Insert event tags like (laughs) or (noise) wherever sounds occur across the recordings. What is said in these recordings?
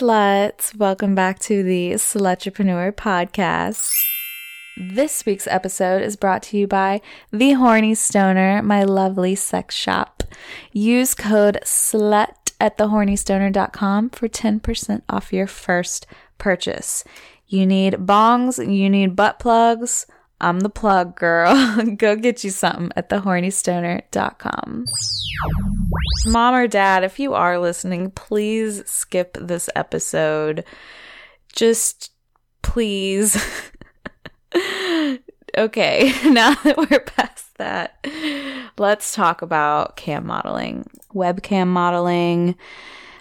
Sluts. Welcome back to the Slutrepreneur podcast. This week's episode is brought to you by The Horny Stoner, my lovely sex shop. Use code SLUT at thehornystoner.com for 10% off your first purchase. You need bongs, you need butt plugs. I'm the plug girl. (laughs) Go get you something at thehornystoner.com. Mom or dad, if you are listening, please skip this episode. Just please. (laughs) okay, (laughs) now that we're past that, let's talk about cam modeling, webcam modeling,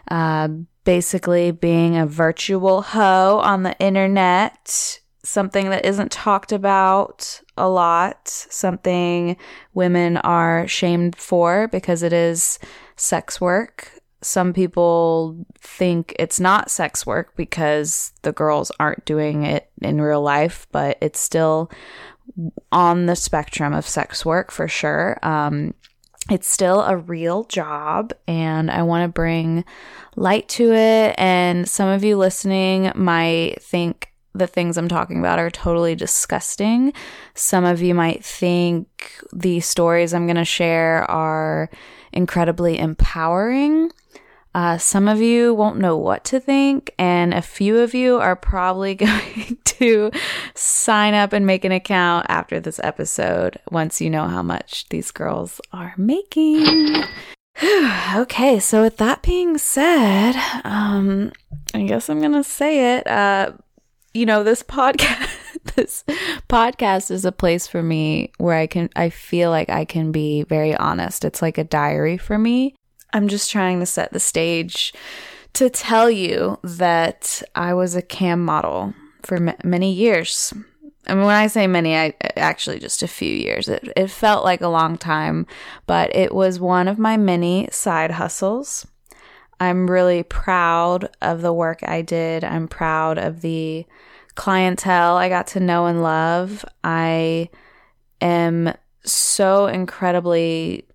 uh, basically being a virtual hoe on the internet something that isn't talked about a lot, something women are shamed for because it is sex work. Some people think it's not sex work because the girls aren't doing it in real life, but it's still on the spectrum of sex work for sure. Um, it's still a real job, and I want to bring light to it. And some of you listening might think the things I'm talking about are totally disgusting. Some of you might think the stories I'm going to share are incredibly empowering. Uh, some of you won't know what to think, and a few of you are probably (laughs) going to sign up and make an account after this episode once you know how much these girls are making. (sighs) okay, so with that being said, um, I guess I'm gonna say it. Uh, you know, this podcast (laughs) this podcast is a place for me where I can I feel like I can be very honest. It's like a diary for me. I'm just trying to set the stage to tell you that I was a cam model for m- many years. I mean, when I say many, I actually just a few years. It, it felt like a long time, but it was one of my many side hustles. I'm really proud of the work I did. I'm proud of the clientele I got to know and love. I am so incredibly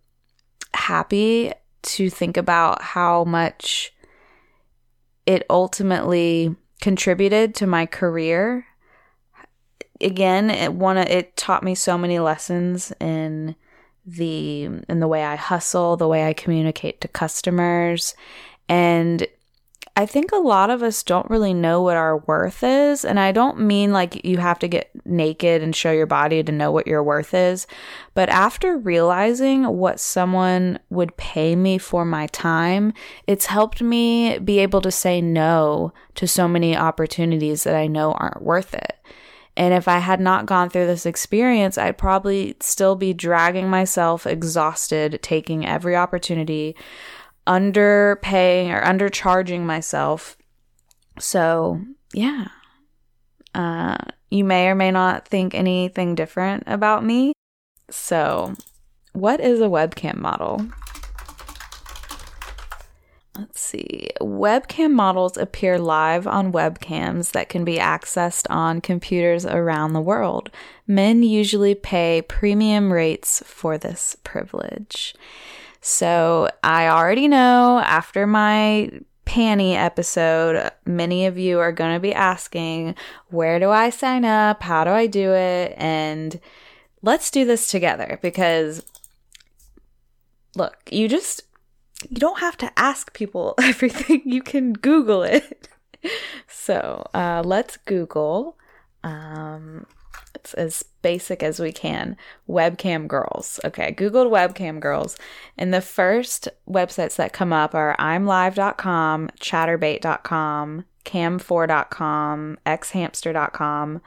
happy to think about how much it ultimately contributed to my career. Again, it one it taught me so many lessons in the in the way I hustle, the way I communicate to customers, and I think a lot of us don't really know what our worth is. And I don't mean like you have to get naked and show your body to know what your worth is. But after realizing what someone would pay me for my time, it's helped me be able to say no to so many opportunities that I know aren't worth it. And if I had not gone through this experience, I'd probably still be dragging myself exhausted, taking every opportunity underpaying or undercharging myself. So, yeah. Uh, you may or may not think anything different about me. So, what is a webcam model? Let's see. Webcam models appear live on webcams that can be accessed on computers around the world. Men usually pay premium rates for this privilege. So I already know after my panty episode, many of you are going to be asking, where do I sign up? How do I do it? And let's do this together because look, you just you don't have to ask people (laughs) everything. You can Google it. (laughs) so, uh, let's Google um, it's as basic as we can. Webcam girls. Okay, I Googled webcam girls, and the first websites that come up are imlive.com, chaturbate.com cam4.com, xhamster.com,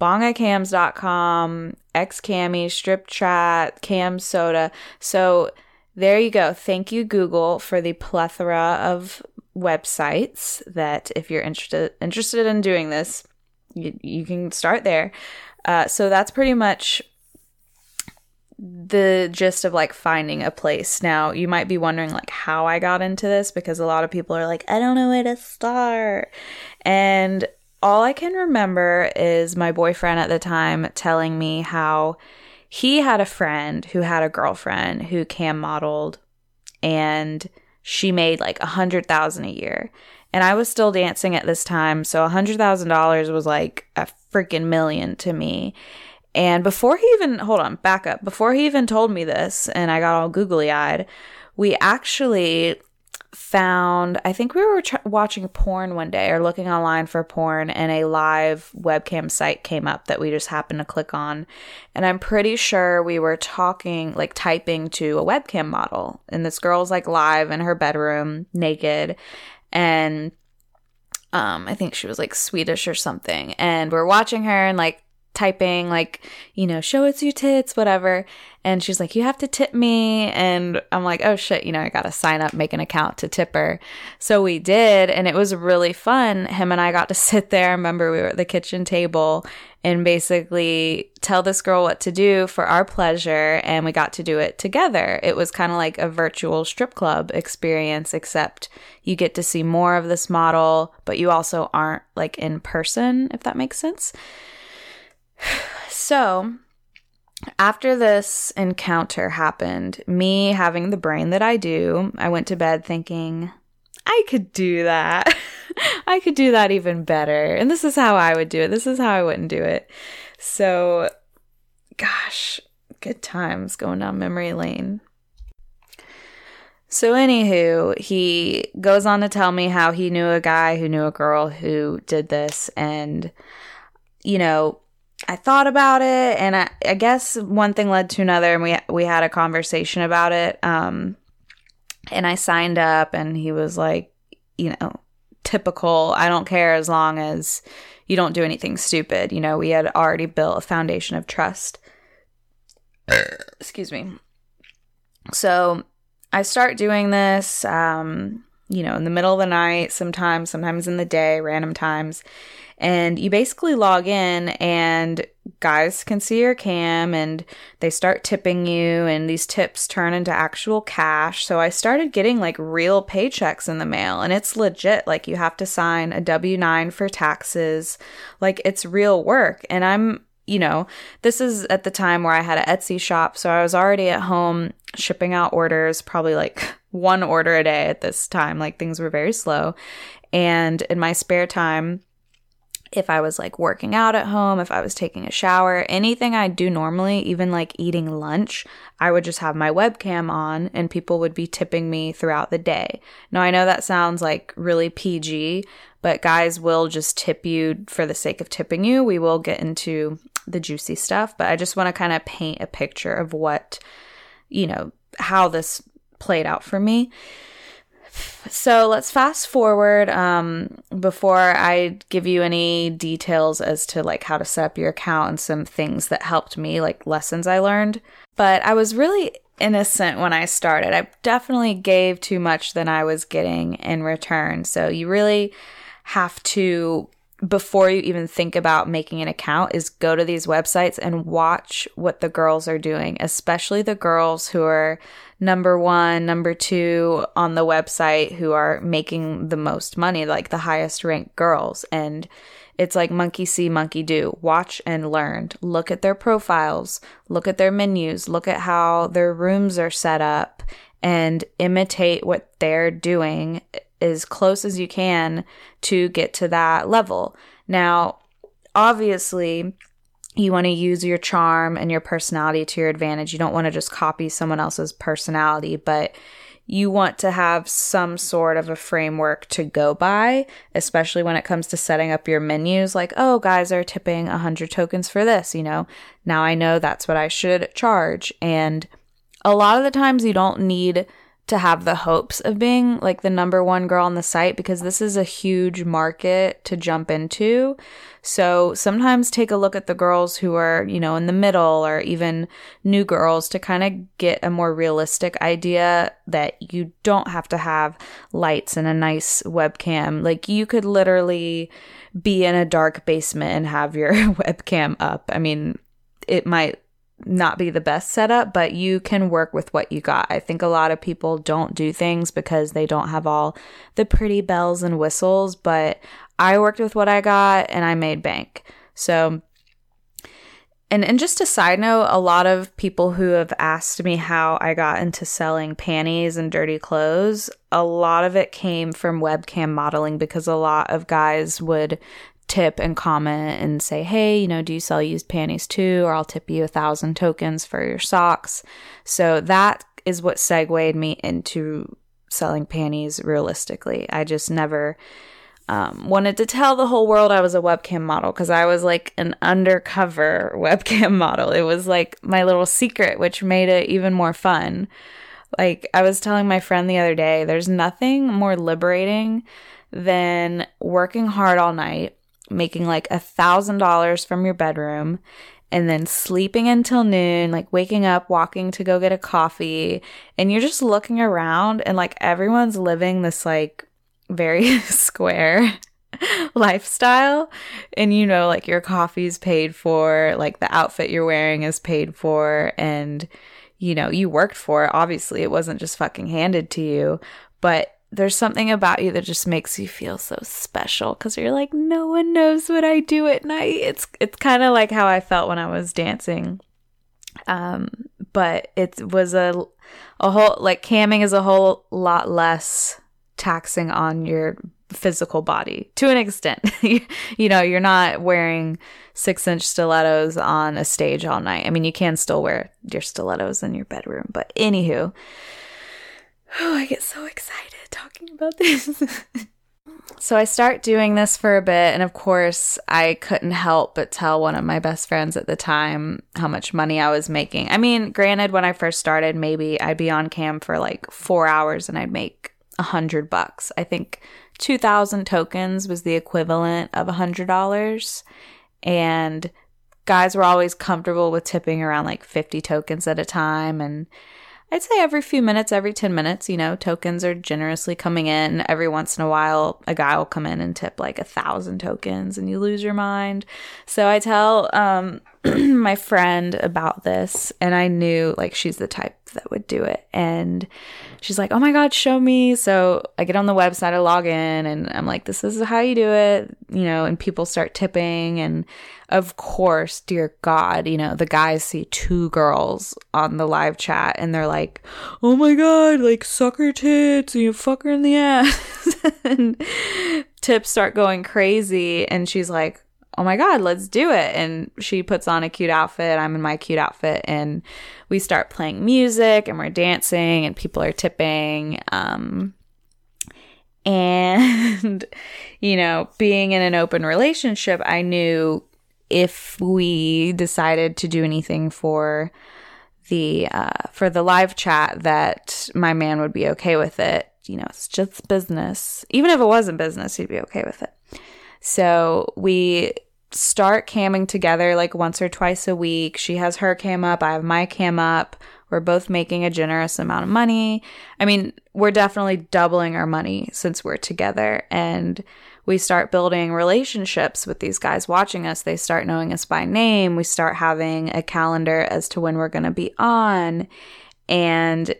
bongacams.com, xcammy, strip chat, cam soda. So there you go. Thank you, Google, for the plethora of websites that if you're interested interested in doing this, you, you can start there. Uh, so that's pretty much the gist of like finding a place. Now, you might be wondering like how I got into this because a lot of people are like, I don't know where to start. And all I can remember is my boyfriend at the time telling me how he had a friend who had a girlfriend who cam modeled and she made like a hundred thousand a year. And I was still dancing at this time, so a hundred thousand dollars was like a freaking million to me. And before he even hold on, back up. Before he even told me this, and I got all googly eyed, we actually found i think we were watching porn one day or looking online for porn and a live webcam site came up that we just happened to click on and i'm pretty sure we were talking like typing to a webcam model and this girl's like live in her bedroom naked and um i think she was like swedish or something and we're watching her and like typing like you know show us your tits whatever. And she's like you have to tip me. And i'm like oh shit you know i gotta sign up make an account to tip her. So we did and it was really fun. Him and i got to (laughs) sit there. Remember we were at the kitchen table and basically tell this girl what to do for our pleasure and we got to do it together. It was kind of like a virtual strip club experience except you get to see more of this model but you also aren't like in person if that makes sense so, after this encounter happened, me having the brain that I do, I went to bed thinking, I could do that. (laughs) I could do that even better. And this is how I would do it. This is how I wouldn't do it. So, gosh, good times going down memory lane. So, anywho, he goes on to tell me how he knew a guy who knew a girl who did this. And, you know, I thought about it, and I, I, guess one thing led to another, and we we had a conversation about it. Um, and I signed up, and he was like, you know, typical. I don't care as long as you don't do anything stupid. You know, we had already built a foundation of trust. Excuse me. So I start doing this, um, you know, in the middle of the night, sometimes, sometimes in the day, random times and you basically log in and guys can see your cam and they start tipping you and these tips turn into actual cash. So i started getting like real paychecks in the mail and it's legit. Like you have to sign a w9 for taxes. Like it's real work. And i'm you know, this is at the time where I had an Etsy shop, so I was already at home shipping out orders, probably like (laughs) one order a day at this time. Like things were very slow. And in my spare time, if I was like working out at home, if I was taking a shower, anything I do normally, even like eating lunch, I would just have my webcam on and people would be tipping me throughout the day. Now, I know that sounds like really PG, but guys will just tip you for the sake of tipping you. We will get into the juicy stuff, but I just want to kind of paint a picture of what, you know, how this played out for me. So let's fast forward um, before I give you any details as to like how to set up your account and some things that helped me, like lessons I learned. But I was really innocent when I started. I definitely gave too much than I was getting in return. So you really have to before you even think about making an account is go to these websites and watch what the girls are doing, especially the girls who are number one, number two on the website who are making the most money, like the highest ranked girls. And it's like monkey see, monkey do. Watch and learn. Look at their profiles, look at their menus, look at how their rooms are set up, and imitate what they're doing as close as you can to get to that level. Now, obviously, you want to use your charm and your personality to your advantage. You don't want to just copy someone else's personality, but you want to have some sort of a framework to go by, especially when it comes to setting up your menus. Like, oh, guys are tipping 100 tokens for this, you know, now I know that's what I should charge. And a lot of the times you don't need to have the hopes of being like the number one girl on the site because this is a huge market to jump into. So sometimes take a look at the girls who are, you know, in the middle or even new girls to kind of get a more realistic idea that you don't have to have lights and a nice webcam. Like you could literally be in a dark basement and have your (laughs) webcam up. I mean, it might not be the best setup, but you can work with what you got. I think a lot of people don't do things because they don't have all the pretty bells and whistles, but I worked with what I got and I made bank. So and and just a side note, a lot of people who have asked me how I got into selling panties and dirty clothes, a lot of it came from webcam modeling because a lot of guys would tip and comment and say, "Hey, you know, do you sell used panties too? Or I'll tip you a thousand tokens for your socks." So that is what segued me into selling panties realistically. I just never um, wanted to tell the whole world I was a webcam model because I was like an undercover (laughs) webcam model. It was like my little secret, which made it even more fun. Like I was telling my friend the other day, there's nothing more liberating than working hard all night, making like a thousand dollars from your bedroom, and then sleeping until noon, like waking up, walking to go get a coffee, and you're just looking around and like everyone's living this like very (laughs) square (laughs) lifestyle and you know like your coffee's paid for, like the outfit you're wearing is paid for and you know, you worked for it. Obviously, it wasn't just fucking handed to you, but there's something about you that just makes you feel so special because you're like no one knows what I do at night. It's it's kind of like how I felt when I was dancing. Um, but it was a a whole like camming is a whole lot less taxing on your physical body to an extent. (laughs) you know, you're not wearing six inch stilettos on a stage all night. I mean, you can still wear your stilettos in your bedroom, but anywho, oh, I get so excited talking about this. (laughs) so I start doing this for a bit, and of course, I couldn't help but tell one of my best friends at the time how much money I was making. I mean, granted, when I first started, maybe I'd be on cam for like four hours and I'd make a hundred bucks. I think 2000 tokens was the equivalent of a hundred dollars. And guys were always comfortable with tipping around like 50 tokens at a time. And I'd say every few minutes, every 10 minutes, you know, tokens are generously coming in. Every once in a while, a guy will come in and tip like a thousand tokens and you lose your mind. So I tell um, (clears throat) my friend about this, and I knew like she's the type that would do it. And she's like, oh my God, show me. So I get on the website, I log in, and I'm like, this is how you do it, you know, and people start tipping. And of course, dear God, you know, the guys see two girls on the live chat and they're like, oh my God, like sucker tits, you fuck her in the ass. (laughs) and tips start going crazy. And she's like, oh my God, let's do it. And she puts on a cute outfit. I'm in my cute outfit. And we start playing music and we're dancing and people are tipping. Um, and, (laughs) you know, being in an open relationship, I knew if we decided to do anything for the uh, for the live chat that my man would be okay with it. You know, it's just business. Even if it wasn't business, he'd be okay with it. So we start camming together like once or twice a week. She has her cam up, I have my cam up. We're both making a generous amount of money. I mean, we're definitely doubling our money since we're together and we start building relationships with these guys watching us. They start knowing us by name. We start having a calendar as to when we're going to be on. And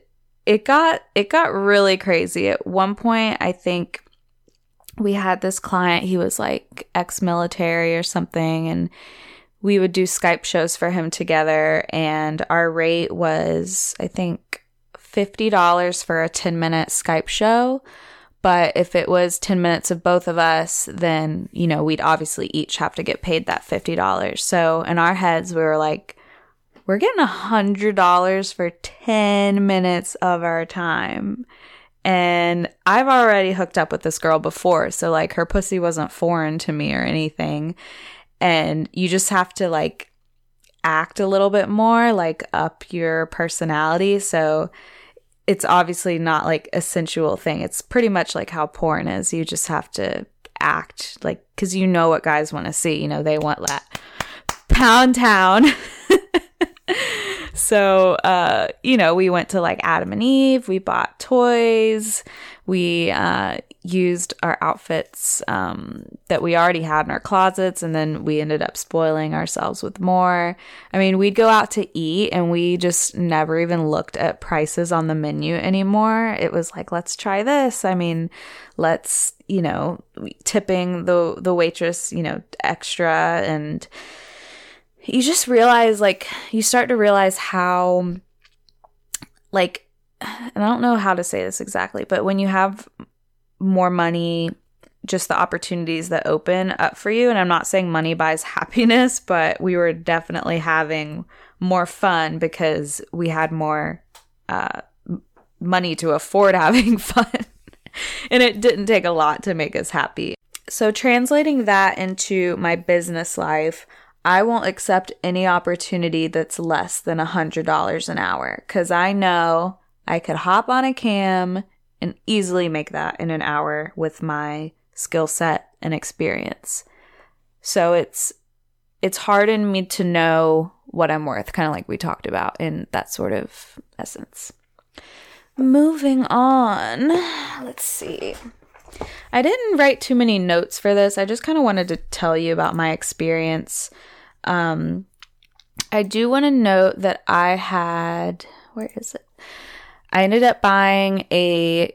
it got it got really crazy. At one point, I think we had this client, he was like ex military or something, and we would do Skype shows for him together. And our rate was, I think, $50 for a 10 minute Skype show. But if it was 10 minutes of both of us, then, you know, we'd obviously each have to get paid that $50. So in our heads, we were like, we're getting $100 for 10 minutes of our time. And I've already hooked up with this girl before. So, like, her pussy wasn't foreign to me or anything. And you just have to, like, act a little bit more, like, up your personality. So, it's obviously not like a sensual thing. It's pretty much like how porn is. You just have to act like, because you know what guys want to see. You know, they want that pound town. (laughs) So, uh, you know, we went to like Adam and Eve, we bought toys, we uh, used our outfits um, that we already had in our closets, and then we ended up spoiling ourselves with more. I mean, we'd go out to eat and we just never even looked at prices on the menu anymore. It was like, let's try this. I mean, let's, you know, tipping the the waitress, you know, extra and you just realize like you start to realize how like and I don't know how to say this exactly, but when you have more money, just the opportunities that open up for you and I'm not saying money buys (laughs) happiness, but we were definitely having more fun because we had more uh, money to afford (laughs) having fun. and it didn't take a lot to make us happy. So, translating that into my business life, I won't accept any opportunity that's less than $100 an hour because I know I could hop on a cam and easily make that in an hour with my skill set and experience. So it's it's hard in me to know what I'm worth, kind of like we talked about in that sort of essence. Moving on. Let's see. I didn't write too many notes for this. I just kind of wanted to tell you about my experience. Um, I do want to note that I had, where is it? I ended up buying a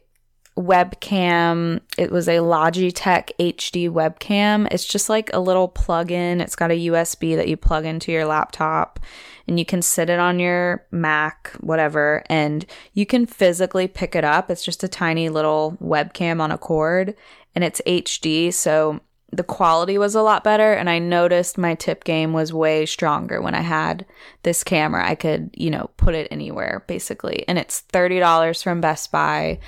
webcam. It was a Logitech HD webcam. It's just like a little plug in. It's got a USB that you plug into your laptop and you can sit it on your Mac, whatever, and you can physically pick it up. It's just a tiny little webcam on a cord and it's HD. So the quality was a lot better and I noticed my tip game was way stronger when I had this camera. I could, you know, put it anywhere basically. And it's $30 from Best Buy.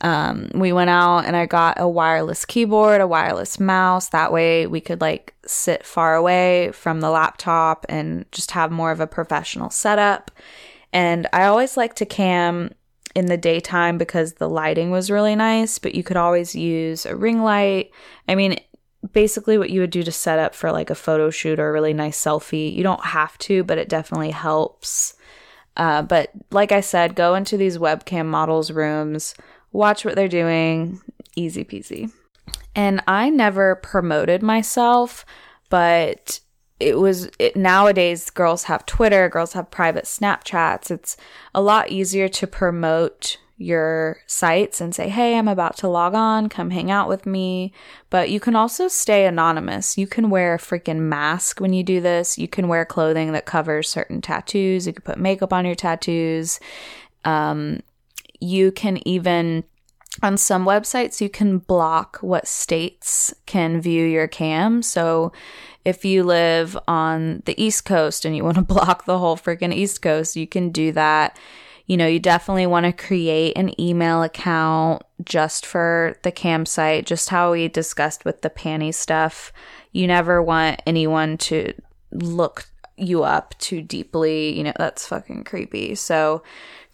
Um, we went out and I got a wireless keyboard, a wireless mouse. That way we could like sit far away from the laptop and just have more of a professional setup. And I always like to cam in the daytime because the lighting was really nice, but you could always use a ring light. I mean, basically what you would do to set up for like a photo shoot or a really nice selfie. You don't have to, but it definitely helps. Uh, but like I said, go into these webcam models' rooms watch what they're doing, easy peasy. And I never promoted myself, but it was it, nowadays girls have Twitter, girls have private Snapchats. It's a lot easier to promote your sites and say, "Hey, I'm about to log on, come hang out with me." But you can also stay anonymous. You can wear a freaking mask when you do this. You can wear clothing that covers certain tattoos. You can put makeup on your tattoos. Um, you can even on some websites you can block what states can view your cam. So if you live on the east coast and you want to (laughs) block the whole freaking east coast you can do that. You know you definitely want to create an email account just for the campsite just how we discussed with the panty stuff. You never want anyone to look you up too deeply you know that's fucking creepy so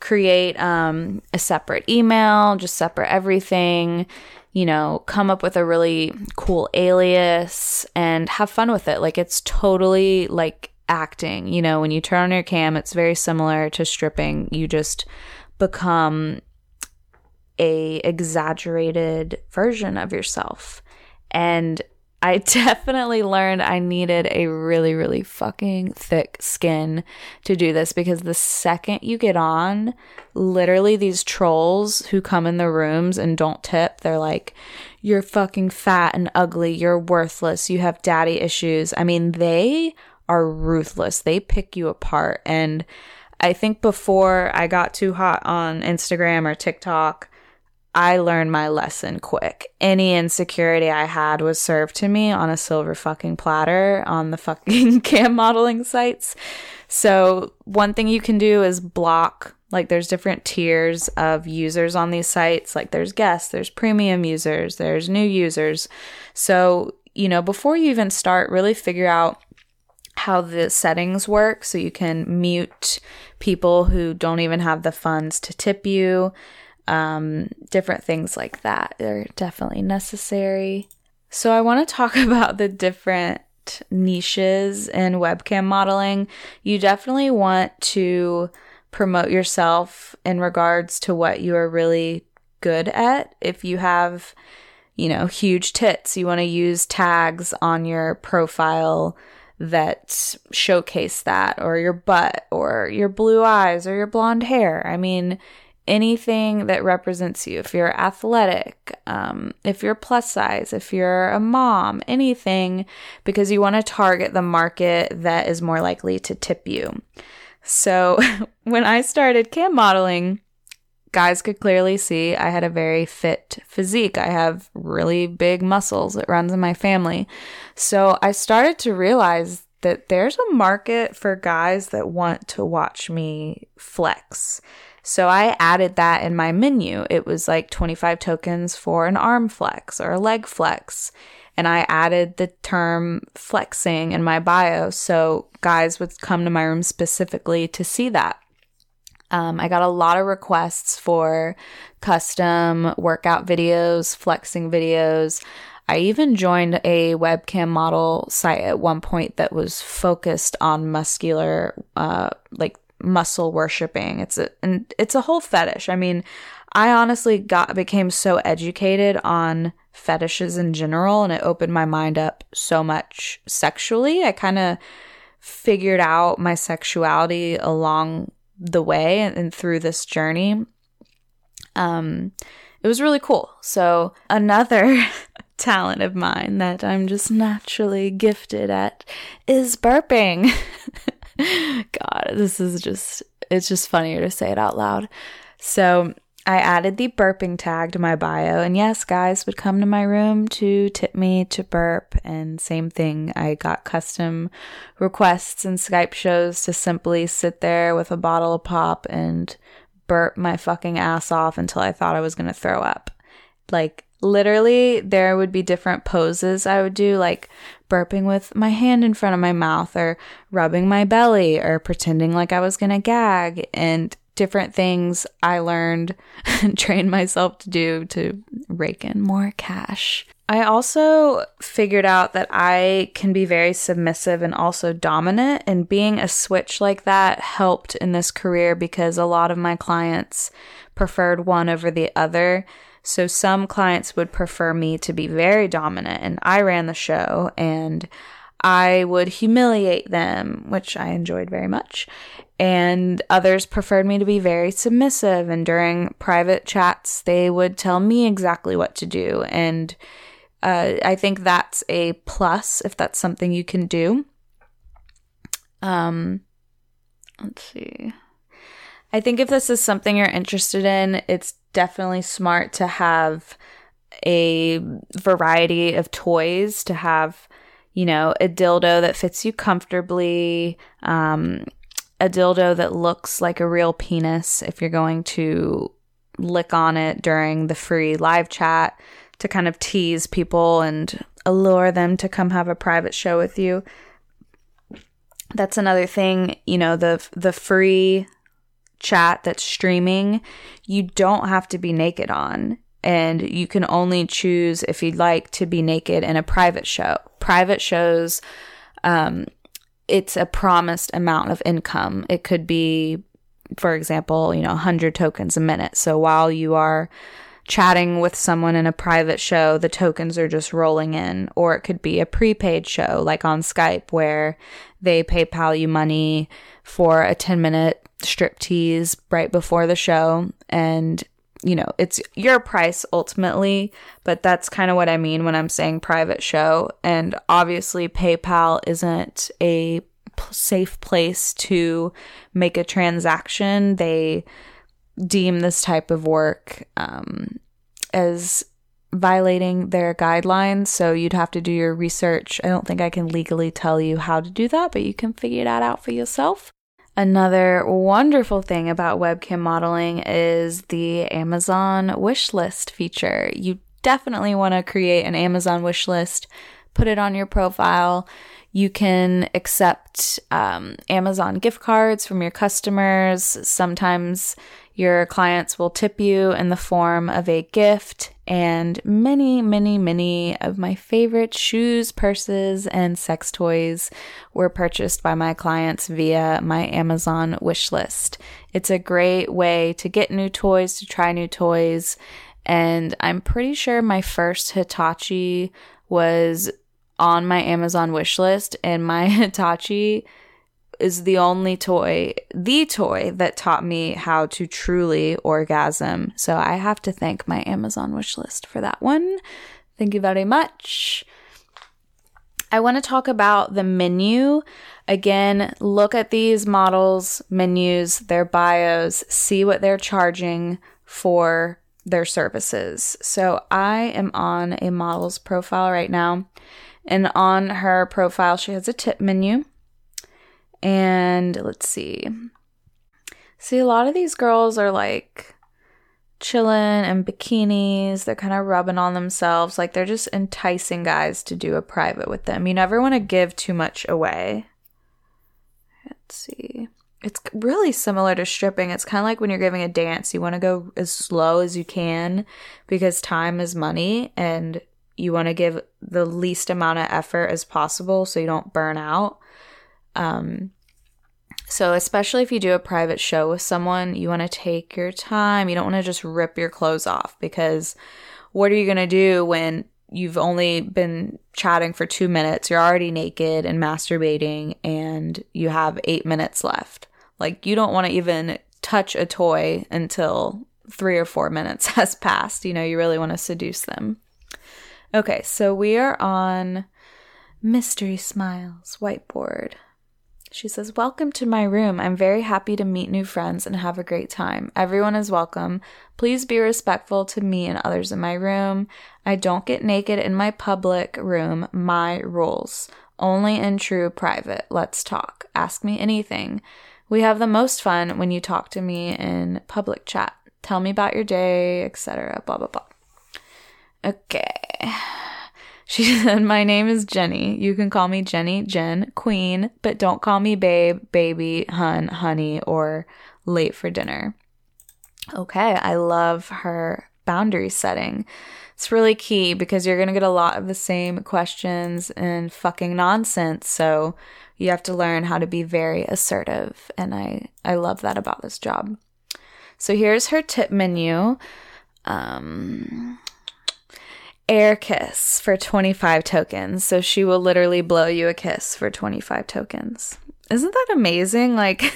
create um, a separate email, just separate everything, you know, come up with a really cool alias and have fun with it. Like it's totally like acting, you know, when you turn on your cam, it's very similar to stripping. You just become a exaggerated version of yourself. And I (laughs) definitely learned I needed a really, really fucking thick skin to do this because the second you get on, literally these trolls who come in the rooms and don't tip, they're like, you're fucking fat and ugly, you're worthless, you have daddy issues. I mean, they are ruthless. They pick you apart. And I think before I got too hot on Instagram or TikTok, I learned my lesson quick. Any insecurity I had was served to me on a silver fucking platter on the fucking (laughs) cam modeling sites. So, one thing you can do is block like there's different tiers of users on these sites. Like there's guests, there's premium users, there's new users. So, you know, before you even start, really figure out how the settings work so you can mute people who don't even have the funds to tip you um, different things like that. They're definitely necessary. So, I want to talk (laughs) about the different niches in webcam modeling. You definitely want to promote yourself in regards to what you are really good at. If you have, you know, huge tits, you want to use tags on your profile that showcase that, or your butt, or your blue eyes, or your blonde hair. I mean, anything that represents you. If you're athletic, um, if you're plus size, if you're a mom, anything, because you want to target the market that is more likely to tip you. So (laughs) when I started cam modeling, guys could clearly see I had a very fit physique. I have really big muscles. It runs in my family. So I started to realize that there's a market for guys that want to watch me flex. So I added that in my menu. It was like 25 tokens for an arm flex or a leg flex. And I added the term flexing in my bio so guys would come to my room specifically to see that. Um, I got a lot of requests for custom workout videos, flexing videos. I even joined a webcam model site at one point that was focused on muscular, uh, like muscle worshiping. It's a and it's a whole fetish. I mean, I honestly got became so educated on fetishes in general, and it opened my mind up so much sexually. I kind of figured out my sexuality along the way and, and through this journey. Um, it was really cool. So another (laughs) talent of mine that I'm just naturally gifted at is burping. (laughs) God, this is just, it's just funnier to say it out loud. So I added the burping tag to my bio, and yes, guys would come to my room to tip me to burp. And same thing, I got custom requests and Skype shows to simply sit there with a bottle of pop and burp my fucking ass off until I thought I was gonna throw up. Like, literally, there would be different poses I would do, like burping with my hand in front of my mouth, or rubbing my belly, or pretending like I was gonna gag. And different things I learned and (laughs) trained myself to do to rake in more cash. I also figured out that I can be very submissive and also dominant, and being a switch like that helped in this career because a lot of my clients preferred one over the other. So some clients would prefer me to be very dominant, and I ran the show, and I would humiliate them, which I enjoyed very much. And others preferred me to be very submissive and during private chats they would tell me exactly what to do. And uh, i think that's a plus if that's something you can do. Um let's see i think if this is something you're interested in it's definitely smart to have a variety of toys to have you know a dildo that fits you comfortably um a dildo that looks like a real penis if you're going to lick on it during the free live chat to kind of tease people and allure them to come have a private show with you. That's another thing, you know, the the free chat that's streaming, you don't have to be naked on and you can only choose if you'd like to be naked in a private show. Private shows um, it's a promised amount of income. It could be, for example, you know, 100 tokens a minute. So while you are chatting with someone in a private show, the tokens are just rolling in. Or it could be a prepaid show, like on Skype, where they PayPal you money for a 10 minute strip tease right before the show. And you know, it's your price ultimately, but that's kind of what I mean when I'm saying private show. And obviously, PayPal isn't a p- safe place to make a transaction. They deem this type of work um, as violating their guidelines. So you'd have to do your research. I don't think I can legally tell you how to do that, but you can figure that out for yourself. Another wonderful thing about webcam modeling is the Amazon wish list feature. You definitely want to create an Amazon wish list, put it on your profile. You can accept um, Amazon gift cards from your customers. Sometimes your clients will tip you in the form of a gift, and many, many, many of my favorite shoes, purses, and sex toys were purchased by my clients via my Amazon wish list. It's a great way to get new toys, to try new toys, and I'm pretty sure my first Hitachi was on my Amazon wish list, and my (laughs) Hitachi is the only toy, the toy that taught me how to truly orgasm. So I have to thank my Amazon wish list for that one. Thank you very much. I want to talk about the menu. Again, look at these models' menus, their bios, see what they're charging for their services. So I am on a model's profile right now, and on her profile, she has a tip menu. And let's see. See, a lot of these girls are like chilling and bikinis. They're kind of rubbing on themselves. Like they're just enticing guys to do a private with them. You never want to give too much away. Let's see. It's really similar to stripping. It's kind of like when you're giving a dance, you want to go as slow as you can because time is money and you want to give the least amount of effort as possible so you don't burn out. Um, so, especially if you do a private show with someone, you want to take your time. You don't want to just rip your clothes off because what are you going to do when you've only been chatting for two minutes? You're already naked and masturbating, and you have eight minutes left. Like, you don't want to even touch a toy until three or four (laughs) minutes has passed. You know, you really want to seduce them. Okay, so we are on Mystery Smiles whiteboard. She says, Welcome to my room. I'm very happy to meet new friends and have a great time. Everyone is welcome. Please be respectful to me and others in my room. I don't get naked in my public room. My rules. Only in true private. Let's talk. Ask me anything. We have the most fun when you talk to me in public chat. Tell me about your day, etc. Blah, blah, blah. Okay. She (laughs) said, My name is Jenny. You can call me Jenny, Jen, Queen, but don't call me babe, baby, hun, honey, or late for dinner. Okay, I love her boundary setting. It's really key because you're going to get a lot of the same questions and fucking nonsense. So you have to learn how to be very assertive. And I, I love that about this job. So here's her tip menu. Um, air kiss for 25 tokens. So she will literally blow you a kiss for 25 tokens. Isn't that amazing? Like,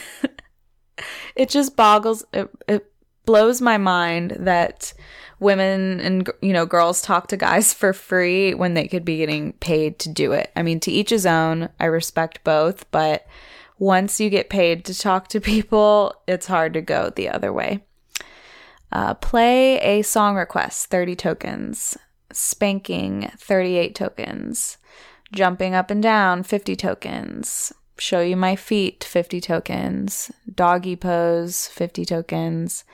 (laughs) it just boggles, it, it blows my mind that women and, you know, girls talk to guys for free when they could be getting paid to do it. I mean, to each his own. I respect both, but once you get paid to talk to (laughs) people, it's hard to go the other way. Uh, play a song request, 30 tokens spanking 38 tokens, jumping up and down 50 tokens, show you my feet 50 tokens, doggy pose 50 tokens.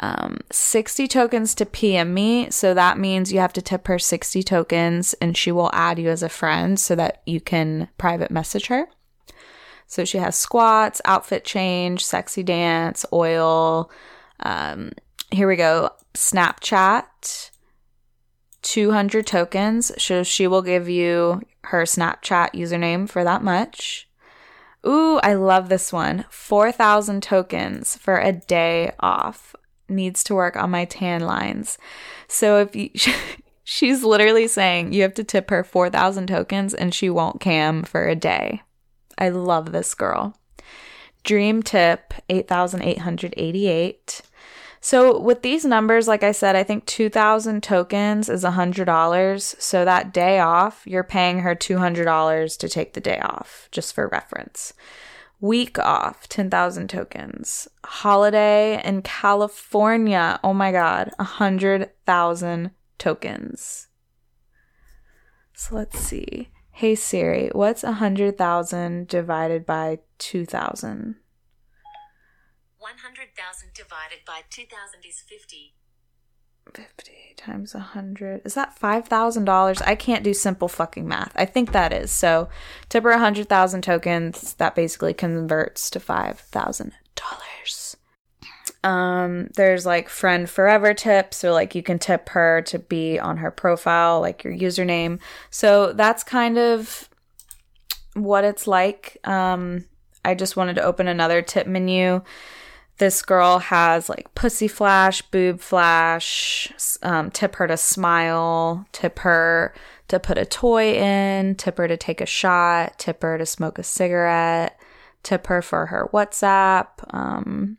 Um, 60 tokens to PM me. So that means you have to tip her 60 tokens and she will add you as a friend so that you can private message her. So she has squats, outfit change, sexy dance, oil. Um, here we go. Snapchat, 200 tokens. So she will give you her Snapchat username for that much. Ooh, I love this one. 4,000 tokens for a day off. Needs to work on my tan lines. So if you, (laughs) she's literally saying you have to tip her 4,000 tokens and she won't cam for a day. I love this girl. Dream tip 8,888. So with these numbers, like I said, I think 2,000 tokens is $100. So that day off, you're paying her $200 to take the day off, just for reference. Week off, 10,000 tokens. Holiday in California, oh my God, 100,000 tokens. So let's see. Hey Siri, what's 100,000 divided by 2,000? 100,000 divided by 2,000 is 50. 50 times 100. Is that $5,000? I can't do simple fucking math. I think that is. So, tip her 100,000 tokens. That basically converts to $5,000. Um, there's like friend forever tips, or like you can tip her to be on her profile, like your username. So that's kind of what it's like. Um, I just wanted to open another tip menu this girl has like pussy flash, boob flash, um, tip her to smile, tip her to put a toy in, tip her to take a shot, tip her to smoke a cigarette, tip her for her WhatsApp. Um,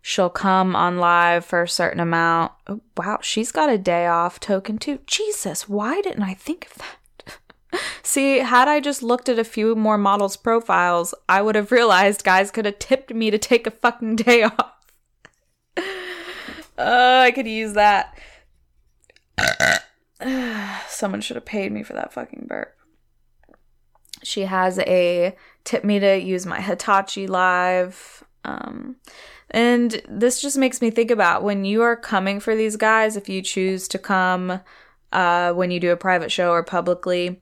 she'll come on live for a certain amount. Oh, wow, she's got a day off token too. Jesus, why didn't I think of that? See, had I just looked at a few more models' profiles, I would have realized guys could have tipped me to take a fucking day (laughs) off. oh, I could use that. (sighs) Someone should have paid me for that fucking burp. She has a tip me to use my Hitachi live. Um, and this just makes me think about when you are coming for these guys, if you choose to come uh, when you do a private show or publicly,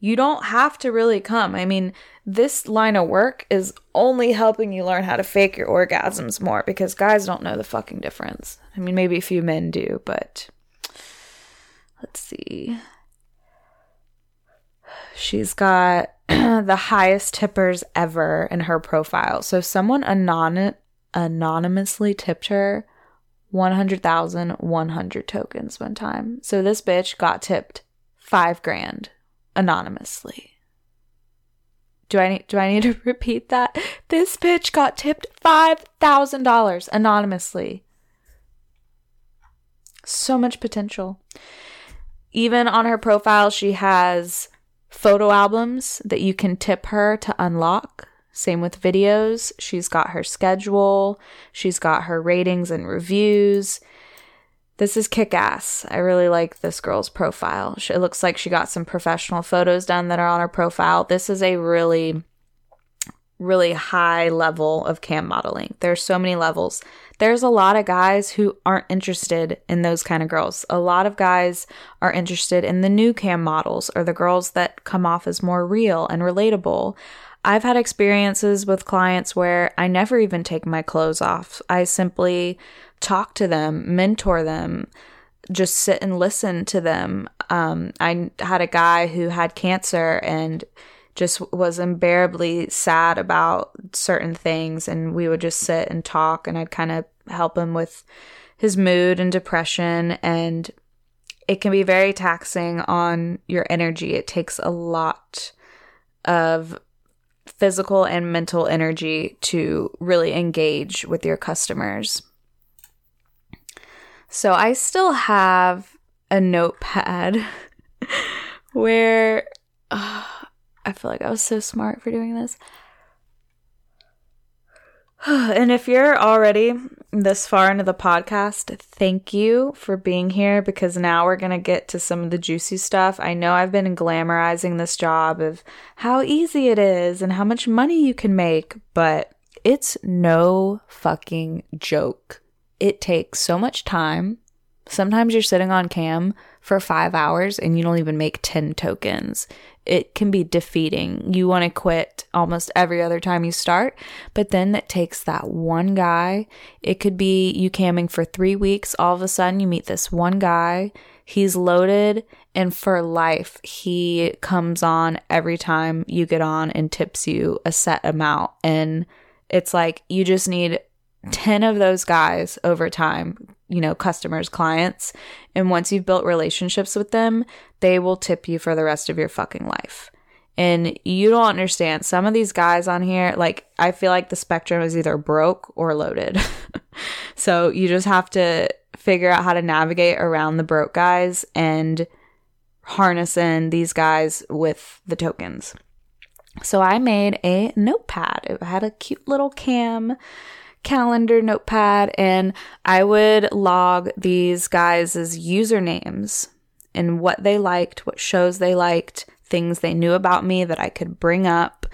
you don't have to really come. I mean, this line of work is only helping you learn how to fake your orgasms more because guys don't know the fucking difference. I mean, maybe a few men do, but let's see. She's got (clears throat) the highest tippers ever in her profile. So someone anon- anonymously tipped her 100,100 tokens one time. So this bitch got tipped 5 grand anonymously. Do I need do I need to (laughs) repeat that? This bitch got tipped $5,000 anonymously. So much potential. Even on her profile she has photo albums that you can tip her to unlock. Same with videos. She's got her schedule, she's got her ratings and reviews. This is kick ass. I really like this girl's profile. It looks like she got some professional photos done that are on her profile. This is a really, really high level of cam modeling. There's so many levels. There's a lot of guys who aren't interested in those kind of girls. A lot of guys are interested in the new cam models or the girls that come off as more real and relatable. I've had experiences with clients where I never even take my clothes off. I simply talk to them, mentor them, just sit and listen to them. Um, I had a guy who had cancer and just was unbearably sad about certain things, and we would just sit and talk, and I'd kind of help him with his mood and depression. And it can be very taxing on your energy. It takes a lot of physical and mental energy to really engage with your customers. So I still have a notepad (laughs) where uh, (sighs) I feel like I was so smart for doing this. (sighs) And if you're already this far into the podcast, thank you for being here because now we're going to get to some of the juicy stuff. I know I've been glamorizing this job of how easy it is and how much money you can make, but it's no fucking joke. It takes so much time. Sometimes you're sitting on cam for five hours and you don't even make 10 tokens it can be defeating. You want to quit almost every other time you start, but then it takes that one guy. It could be you camming for three weeks. All of a sudden, you meet this one guy. He's loaded, and for life, he comes on every time you get on and tips you a set amount. And it's like you just need 10 of those guys over time you know, customers, clients. And once you've built relationships with them, they will tip you for the rest of your fucking life. And you don't understand. Some of these guys on here, like, I feel like the spectrum is either broke or loaded. (laughs) so you just have to figure out how to navigate around the broke guys and harness in these guys with the tokens. So I made a notepad. It had a cute little cam calendar notepad and I would log these guys' usernames and what they liked, what shows they liked, things they knew about me that I could bring up.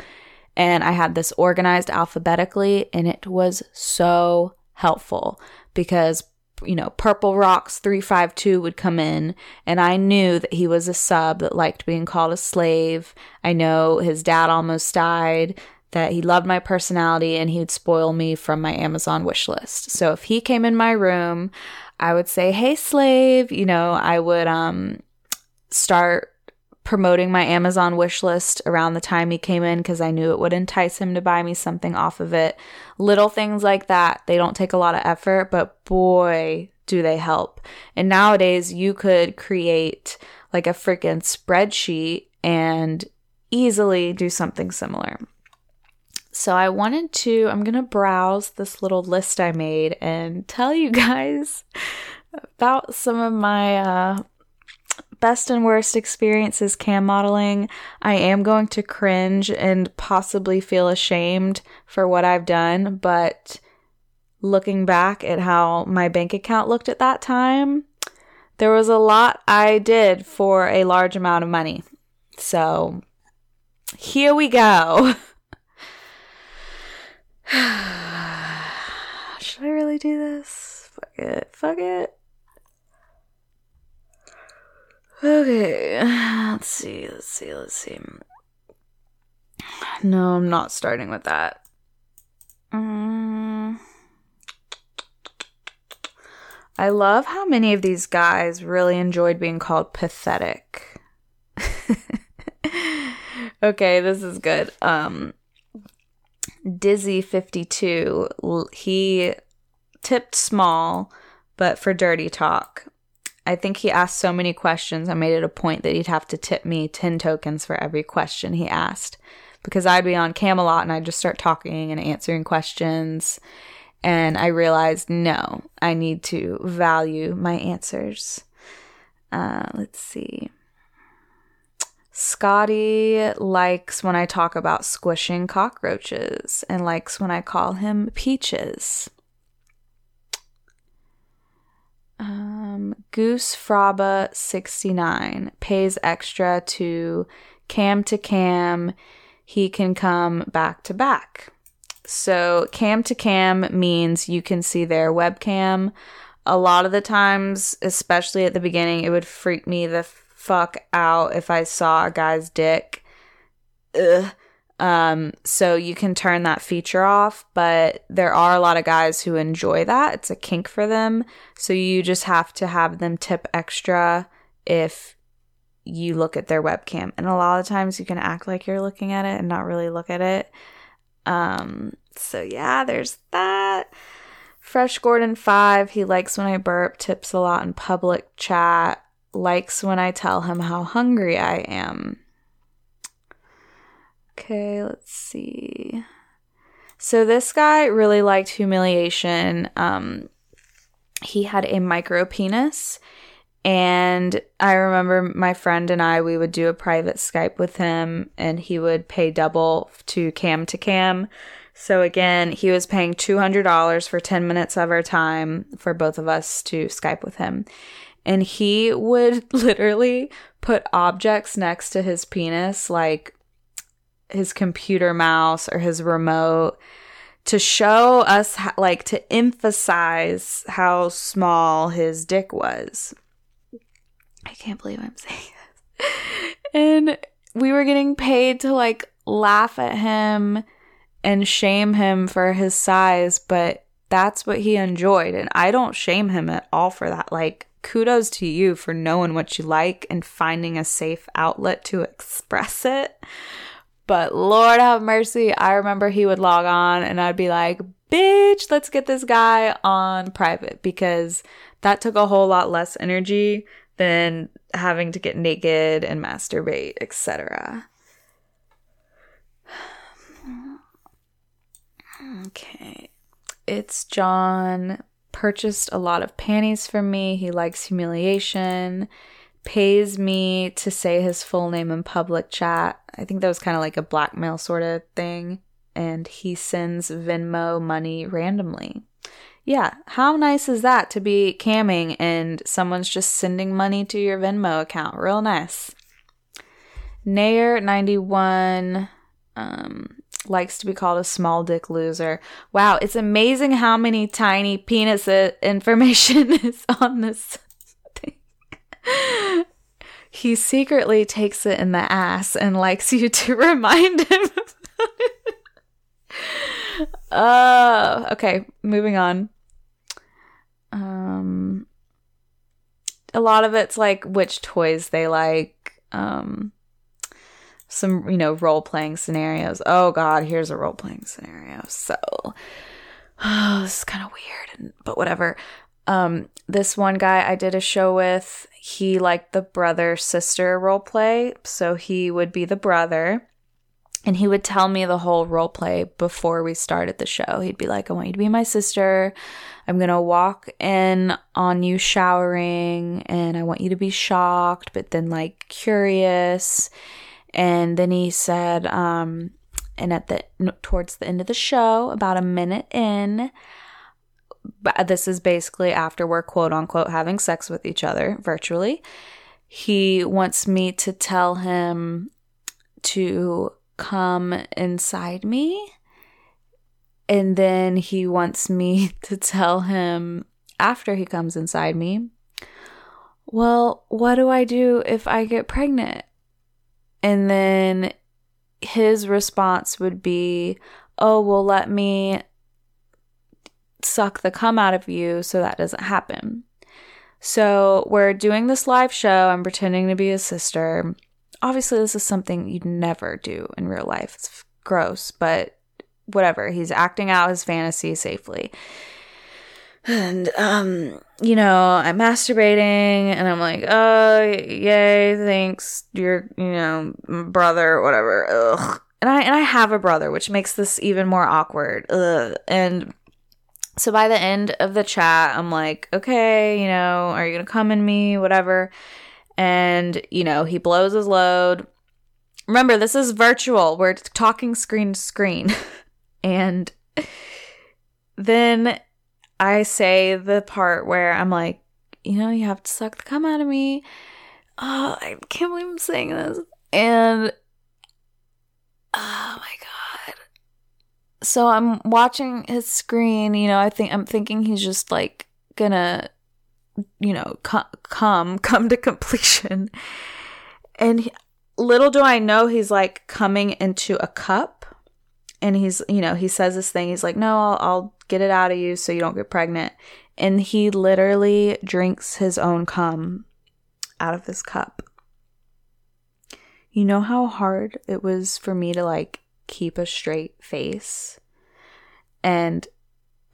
And I had this organized alphabetically, and it was so helpful because, you know, Purple Rocks 352 would come in, and I knew that he was a sub that liked being called a slave. I know his dad almost died that he loved my personality and he'd spoil me from my Amazon wish list. So if he came in my room, I would say, "Hey slave," you know, I would um start promoting my Amazon wish list around the time he came in because I knew it would entice him to buy me something off of it. Little things like that. They don't take a lot of effort, but boy, do they help. And nowadays, you could create like a freaking spreadsheet and easily do something similar. So I wanted to, I'm going to browse this little list I made and tell you (laughs) guys about some of my uh, best and worst experiences cam modeling. I am going to cringe and possibly feel ashamed for what I've done, but looking back at how my bank account looked at that time, there was a lot I did for a large amount of money. So here we go. (laughs) (sighs) Should I really do this? Fuck it. Fuck it. Okay. (sighs) Let's see. Let's see. Let's see. No, I'm not starting with that. Um, I love how many of these guys really enjoyed being called pathetic. (laughs) okay, this is good. Um Dizzy 52, he tipped small, but for dirty talk. I think he asked so many questions, I made it a point that he'd have to tip me 10 tokens for every question he asked. Because I'd be on Camelot and I'd just start talking and answering questions. And I realized, no, I need to value my answers. Uh, let's see. Scotty likes when I talk about squishing cockroaches and likes when I call him Peaches. Um, Goose Fraba 69 pays extra to cam to cam. He can come back to back. So, cam to cam means you can see their webcam. A lot of the times, especially at the beginning, it would freak me the fuck out if I saw a guy's dick. Ugh. Um, so you can turn that feature off, but there are a lot of guys who enjoy that. It's a kink for them. So you just have to have them tip extra if you look at their webcam. And a lot of times you can act like you're looking at it and not really look at it. Um, so yeah, there's that. Fresh Gordon 5, he likes when I burp, tips a lot in public chat likes when I tell him how hungry I am. Okay, let's see. So this guy really liked humiliation. Um, he had a micro penis. And I remember my friend and I, we would do a private Skype with him, and he would pay double to cam to cam. So again, he was paying $200 for 10 minutes of our time for both of us to Skype with him and he would (laughs) literally put objects next to his penis, like his computer mouse or his remote, to show us, like, to emphasize how small his dick was. I can't believe I'm (laughs) saying this. and we were getting paid to, like, laugh at him and shame him for his size, but that's what he enjoyed. And I don't shame him at all for that. Like, kudos to you for knowing what you like and finding a safe outlet to express it. But Lord have mercy, I remember he would log on and I'd be like, bitch, let's get this guy on private because that took a whole lot less energy than having to get naked and masturbate, etc. (sighs) Okay. It's John purchased a lot of panties from me. He likes humiliation, pays me to say his full name in public chat. I think that was kind of like a blackmail sort of thing. And he sends Venmo money randomly. Yeah, how nice is that to be camming and someone's just sending money to your Venmo account? Real nice. Nair91 um, likes to be called a small dick loser. Wow, it's amazing how many tiny penis information (laughs) is on this thing. he secretly takes it in the ass and likes you to (laughs) remind him. uh, okay, moving on. Um, a lot of it's like which toys they like. Um, some, you know, role playing scenarios. Oh God, here's a role playing scenario. So oh, (sighs) this is kind of weird, but whatever. Um, this one guy I did a show with, he liked the brother sister role play, so he would be the brother. And he would tell me the whole role play before we started the show. He'd be like, I want you to be my sister. I'm going to walk in on you showering and I want you to be shocked, but then like curious. And then he said, um, and at the towards the end of the show, about a minute in, but this is basically after we're quote unquote having sex with each other virtually. He wants me to tell him to come inside me. And then he wants me (laughs) to tell him after he comes inside me, well, what do I do if I get pregnant? And then his response would be, oh, well, let me suck the cum out of you so that doesn't happen. So we're doing this live show. I'm pretending to be a sister. Obviously, this is something you'd never do in real life. It's gross, but whatever. He's acting out his fantasy safely. And, um, you know, I'm masturbating and I'm like, oh, yay, thanks, your, you know, brother, whatever. Ugh. And I, and I have a brother, which makes this even more awkward. Ugh. And so by the end of the chat, I'm like, okay, you know, are you to come in me? Whatever. And, you know, he blows his load. Remember, this is virtual. We're talking screen to screen. (laughs) and then I say the part where I'm like, you know, you have to suck the cum out of me. Oh, I can't believe I'm saying this. And, oh my God so I'm watching his screen, you know, I think I'm thinking he's just like gonna you know, come (laughs) come to completion. And he, little do I know he's like coming into a cup and he's, you know, he says this thing. He's like, "No, I'll, I'll get it out of you so you don't get pregnant." And he literally drinks his own cum out of this cup. You know how hard it was for me to like keep a straight face. And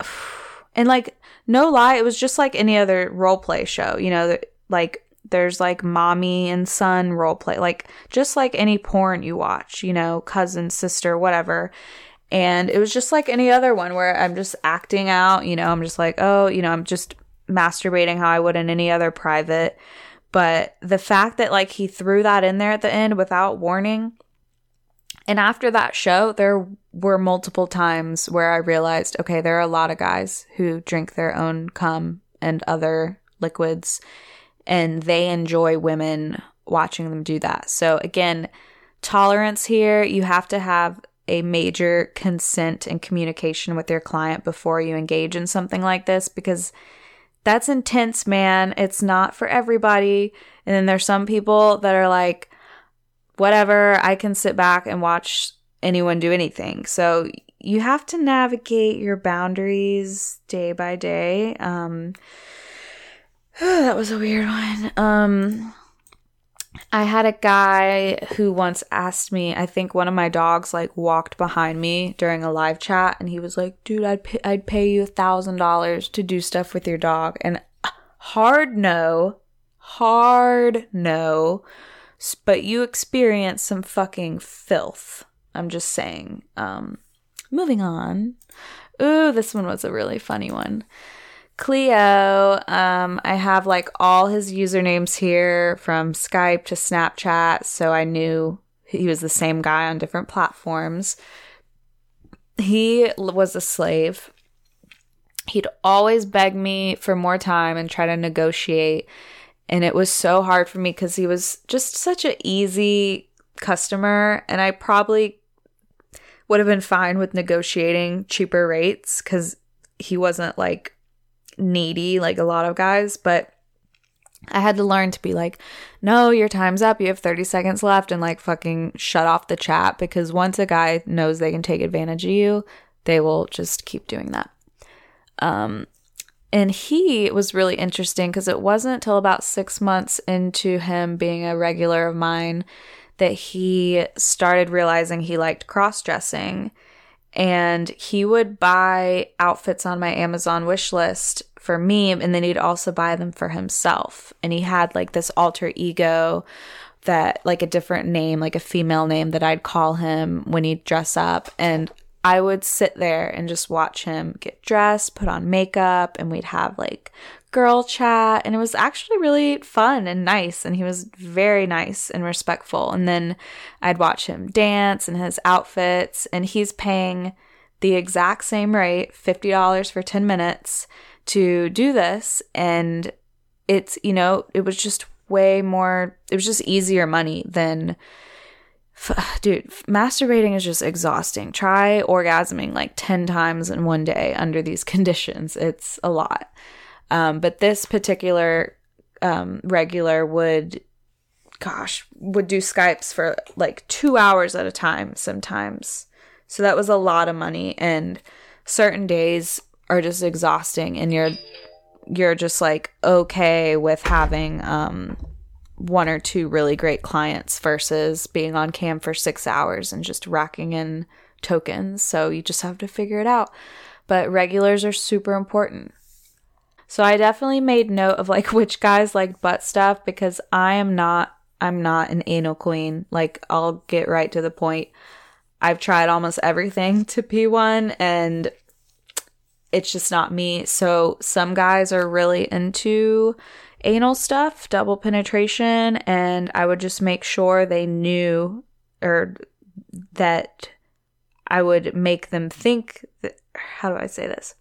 (sighs) and like no lie, it was just like any other role play show, you know, like there's like mommy and son role play, like just like any porn you watch, you know, cousin, sister, whatever. And it was just like any other one where I'm just acting out, you know, I'm just like, oh, you know, I'm just masturbating how I would in any other private. But the fact that like he threw that in there at the end without warning, and after that show, there were multiple times where I realized okay, there are a lot of guys who drink their own cum and other liquids, and they enjoy women watching them do that. So, again, tolerance here, you have to have a major consent and communication with your client before you engage in something like this because that's intense, man. It's not for everybody. And then there's some people that are like, whatever, I can sit back and watch anyone do anything. So you have to navigate your boundaries day by day. Um, (sighs) that was a weird one. Um, I had a guy who once asked me, I think one of my dogs like walked behind me during a live chat and he was like, dude, I'd pay, I'd pay you a thousand dollars to do stuff with your dog. And hard no, hard no but you experience some fucking filth. I'm just saying. Um, moving on. Ooh, this one was a really funny one. Cleo, um, I have like all his usernames here from Skype to Snapchat, so I knew he was the same guy on different platforms. He was a slave. He'd always beg me for more time and try to negotiate and it was so hard for me because he was just such an easy customer. And I probably would have been fine with negotiating cheaper rates because he wasn't like needy like a lot of guys. But I had to learn to be like, no, your time's up. You have 30 seconds left and like fucking shut off the chat because once a guy knows they can take advantage of you, they will just keep doing that. Um, and he was really interesting because it wasn't until about six months into him being a regular of mine that he started realizing he liked cross dressing. And he would buy outfits on my Amazon wish list for me, and then he'd also buy them for himself. And he had like this alter ego that like a different name, like a female name that I'd call him when he'd dress up. And I would sit there and just watch him get dressed, put on makeup, and we'd have like girl chat. And it was actually really fun and nice. And he was very nice and respectful. And then I'd watch him dance and his outfits. And he's paying the exact same rate $50 for 10 minutes to do this. And it's, you know, it was just way more, it was just easier money than, (sighs) dude, masturbating is just exhausting. Try orgasming like 10 times in one day under these (laughs) conditions. It's a lot. Um, but this particular um, regular would, gosh, would do Skypes for like two hours at a time sometimes. So that was a lot of money. And certain days are just exhausting and you're you're just like okay with having um one or two really great clients versus being on cam for six hours and just racking in tokens. So you just have to figure it out. But regulars are super important. So I definitely made note of like (laughs) which guys like butt stuff because I am not I'm not an anal queen. Like I'll get right to the point. I've tried almost everything to P1 and it's just not me. So some guys are really into anal stuff, double penetration, and I would just make sure they knew or that I would make them think that, how do I say this?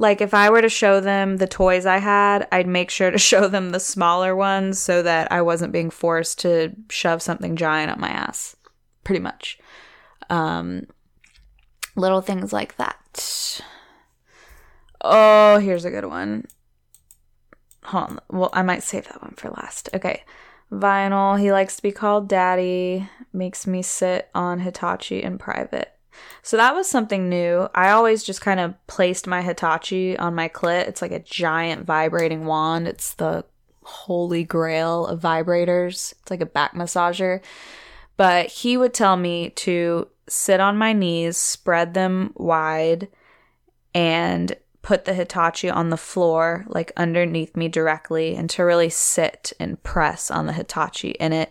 Like if I were to show them the toys I had, I'd make sure to (laughs) show them the smaller ones so that I wasn't being forced to shove something giant up my ass. Pretty much. Um little things like that. Oh, here's a good one. Hold on. Well, I might save that one for last. Okay. Vinyl. He likes to be called daddy. Makes me sit on Hitachi in private. So that was something new. I always just kind of placed my Hitachi on my clit. It's like a giant vibrating wand. It's the holy grail of vibrators. It's like a back massager. But he would tell me to sit on my knees, spread them wide, and put the Hitachi on the floor, like underneath me directly, and to really sit and press on the Hitachi. And it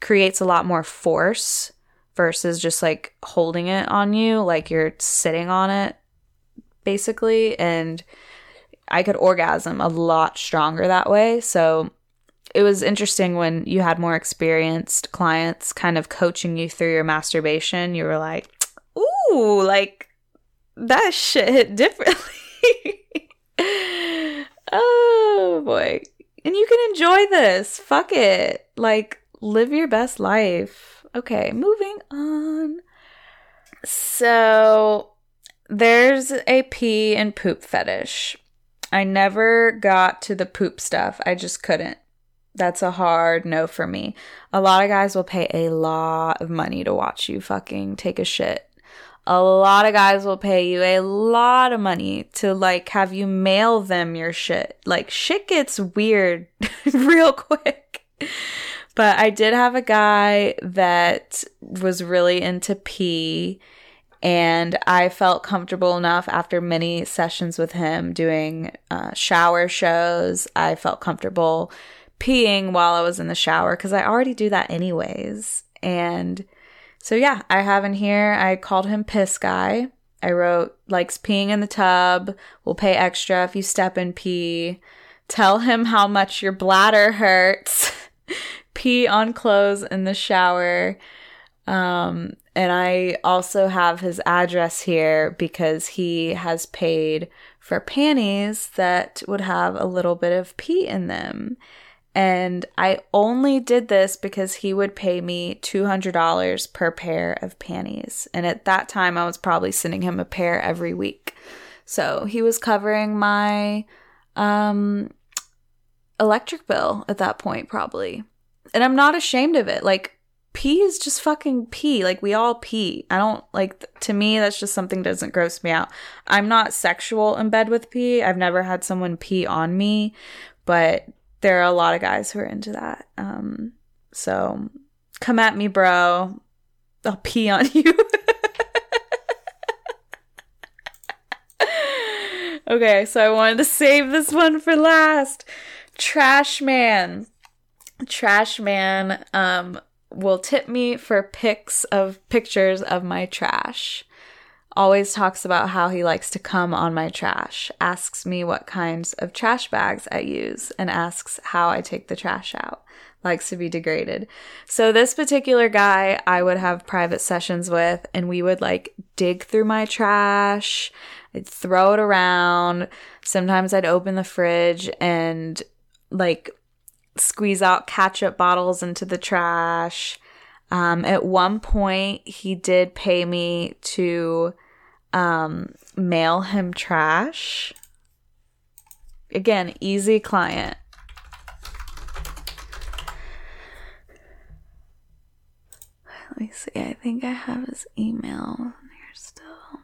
creates a lot more force versus just like holding it on you, like you're sitting on it, basically. And I could orgasm a lot stronger that way. So it was interesting when you had more experienced clients kind of coaching you through your masturbation. You were like, ooh, like that shit hit differently. (laughs) oh boy. And you can enjoy this. Fuck it. Like, live your best life. Okay, moving on. So, there's a pee and poop fetish. I never got to the poop stuff. I just couldn't. That's a hard no for me. A lot of guys will pay a lot of money to watch you fucking take a shit a lot of guys will pay you a lot of money to like have you mail them your shit. Like shit gets weird (laughs) real quick. But I did have a guy that was really into pee and I felt comfortable enough after many sessions with him doing uh, shower shows. I felt comfortable peeing while I was in the shower because I already do that anyways. And so yeah, I have in here, I called him Piss Guy. I wrote, likes peeing in the tub, will pay extra if you step in pee. Tell him how much your bladder hurts. (laughs) pee on clothes in the shower. Um, and I also have his address here because he has paid for panties that would have a little bit of pee in them. And I only did this because he would pay me $200 per pair of panties. And at that time, I was probably sending him a pair every week. So he was covering my um, electric bill at that point, probably. And I'm not ashamed of it. Like, pee is just fucking pee. Like, we all pee. I don't, like, to me, that's just something that doesn't gross me out. I'm not sexual in bed with pee. I've never had someone pee on me, but there are a lot of guys who are into that. Um, so come at me, bro. I'll pee on you. (laughs) okay, so I wanted to save this one for last. Trash man. Trash man um will tip me for pics of pictures of my trash. Always talks about how he likes to come on my trash, asks me what kinds of trash bags I use, and asks how I take the trash out. Likes to be degraded. So, this particular guy I would have private sessions with, and we would like dig through my trash, I'd throw it around. Sometimes I'd open the fridge and like squeeze out ketchup bottles into the trash. Um, at one point, he did pay me to um, mail him trash. Again, easy client. Let me see. I think I have his email here still.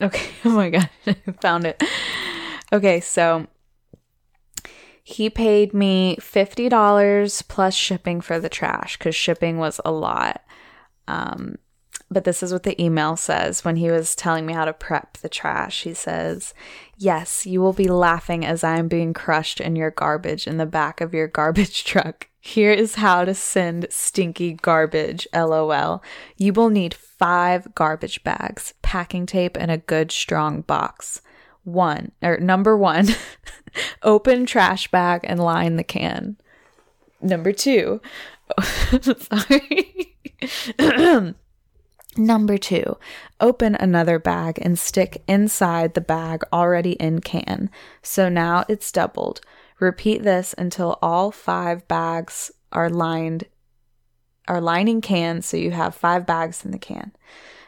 Okay. (laughs) Oh my god. (laughs) I found it. Okay, so he paid me $50 plus shipping for the trash because shipping was a lot. Um, but this is what the email says when he was telling me how to prep the trash. He says, Yes, you will be laughing as I am being crushed in your garbage in the back of your garbage (laughs) truck. Here is how to send stinky garbage, lol. You will need five garbage bags, packing tape, and a good strong box. One, or number one, (laughs) open trash bag and line the can. Number two, (laughs) sorry. (clears throat) Number two, open another bag and stick inside the bag already in can. So now it's doubled. Repeat this until all five bags are lined are lining cans so you have five bags in the can.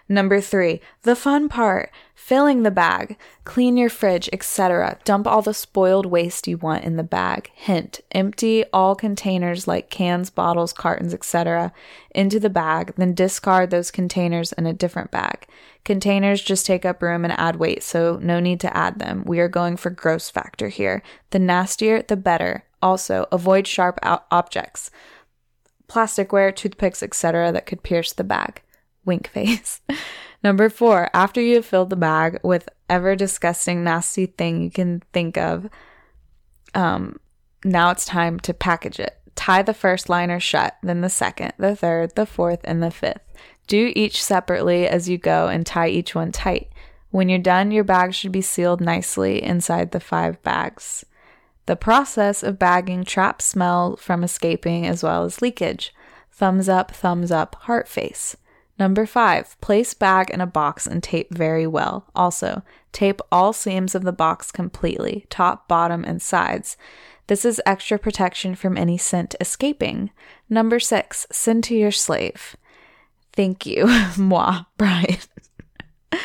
Number 3, the fun part, filling the bag. Clean your fridge, etc. Dump all the spoiled waste you want in the bag. Hint, empty all containers like cans, bottles, cartons, etc. into the bag, then discard those containers in a different bag. Containers just take up room and add weight, so no need to add them. We are going for gross factor here. The nastier, the better. Also, avoid sharp objects plasticware, toothpicks, etc., that could pierce the bag. Wink face. (laughs) Number four, after you have filled the bag with ever disgusting, nasty thing you can think of, um, now it's time to package it. Tie the first liner shut, then the second, the third, the fourth, and the fifth. Do each separately as you go and tie each one tight. When you're done, your bag should be sealed nicely inside the five bags. The process of bagging traps smell from escaping as well as leakage. Thumbs up, thumbs up, heart face. Number five, place bag in a box and tape very well. Also, tape all seams of the box completely, top, bottom, and sides. This is extra protection from any scent escaping. Number six, send to your slave. Thank you, (laughs) moi, Brian. (laughs)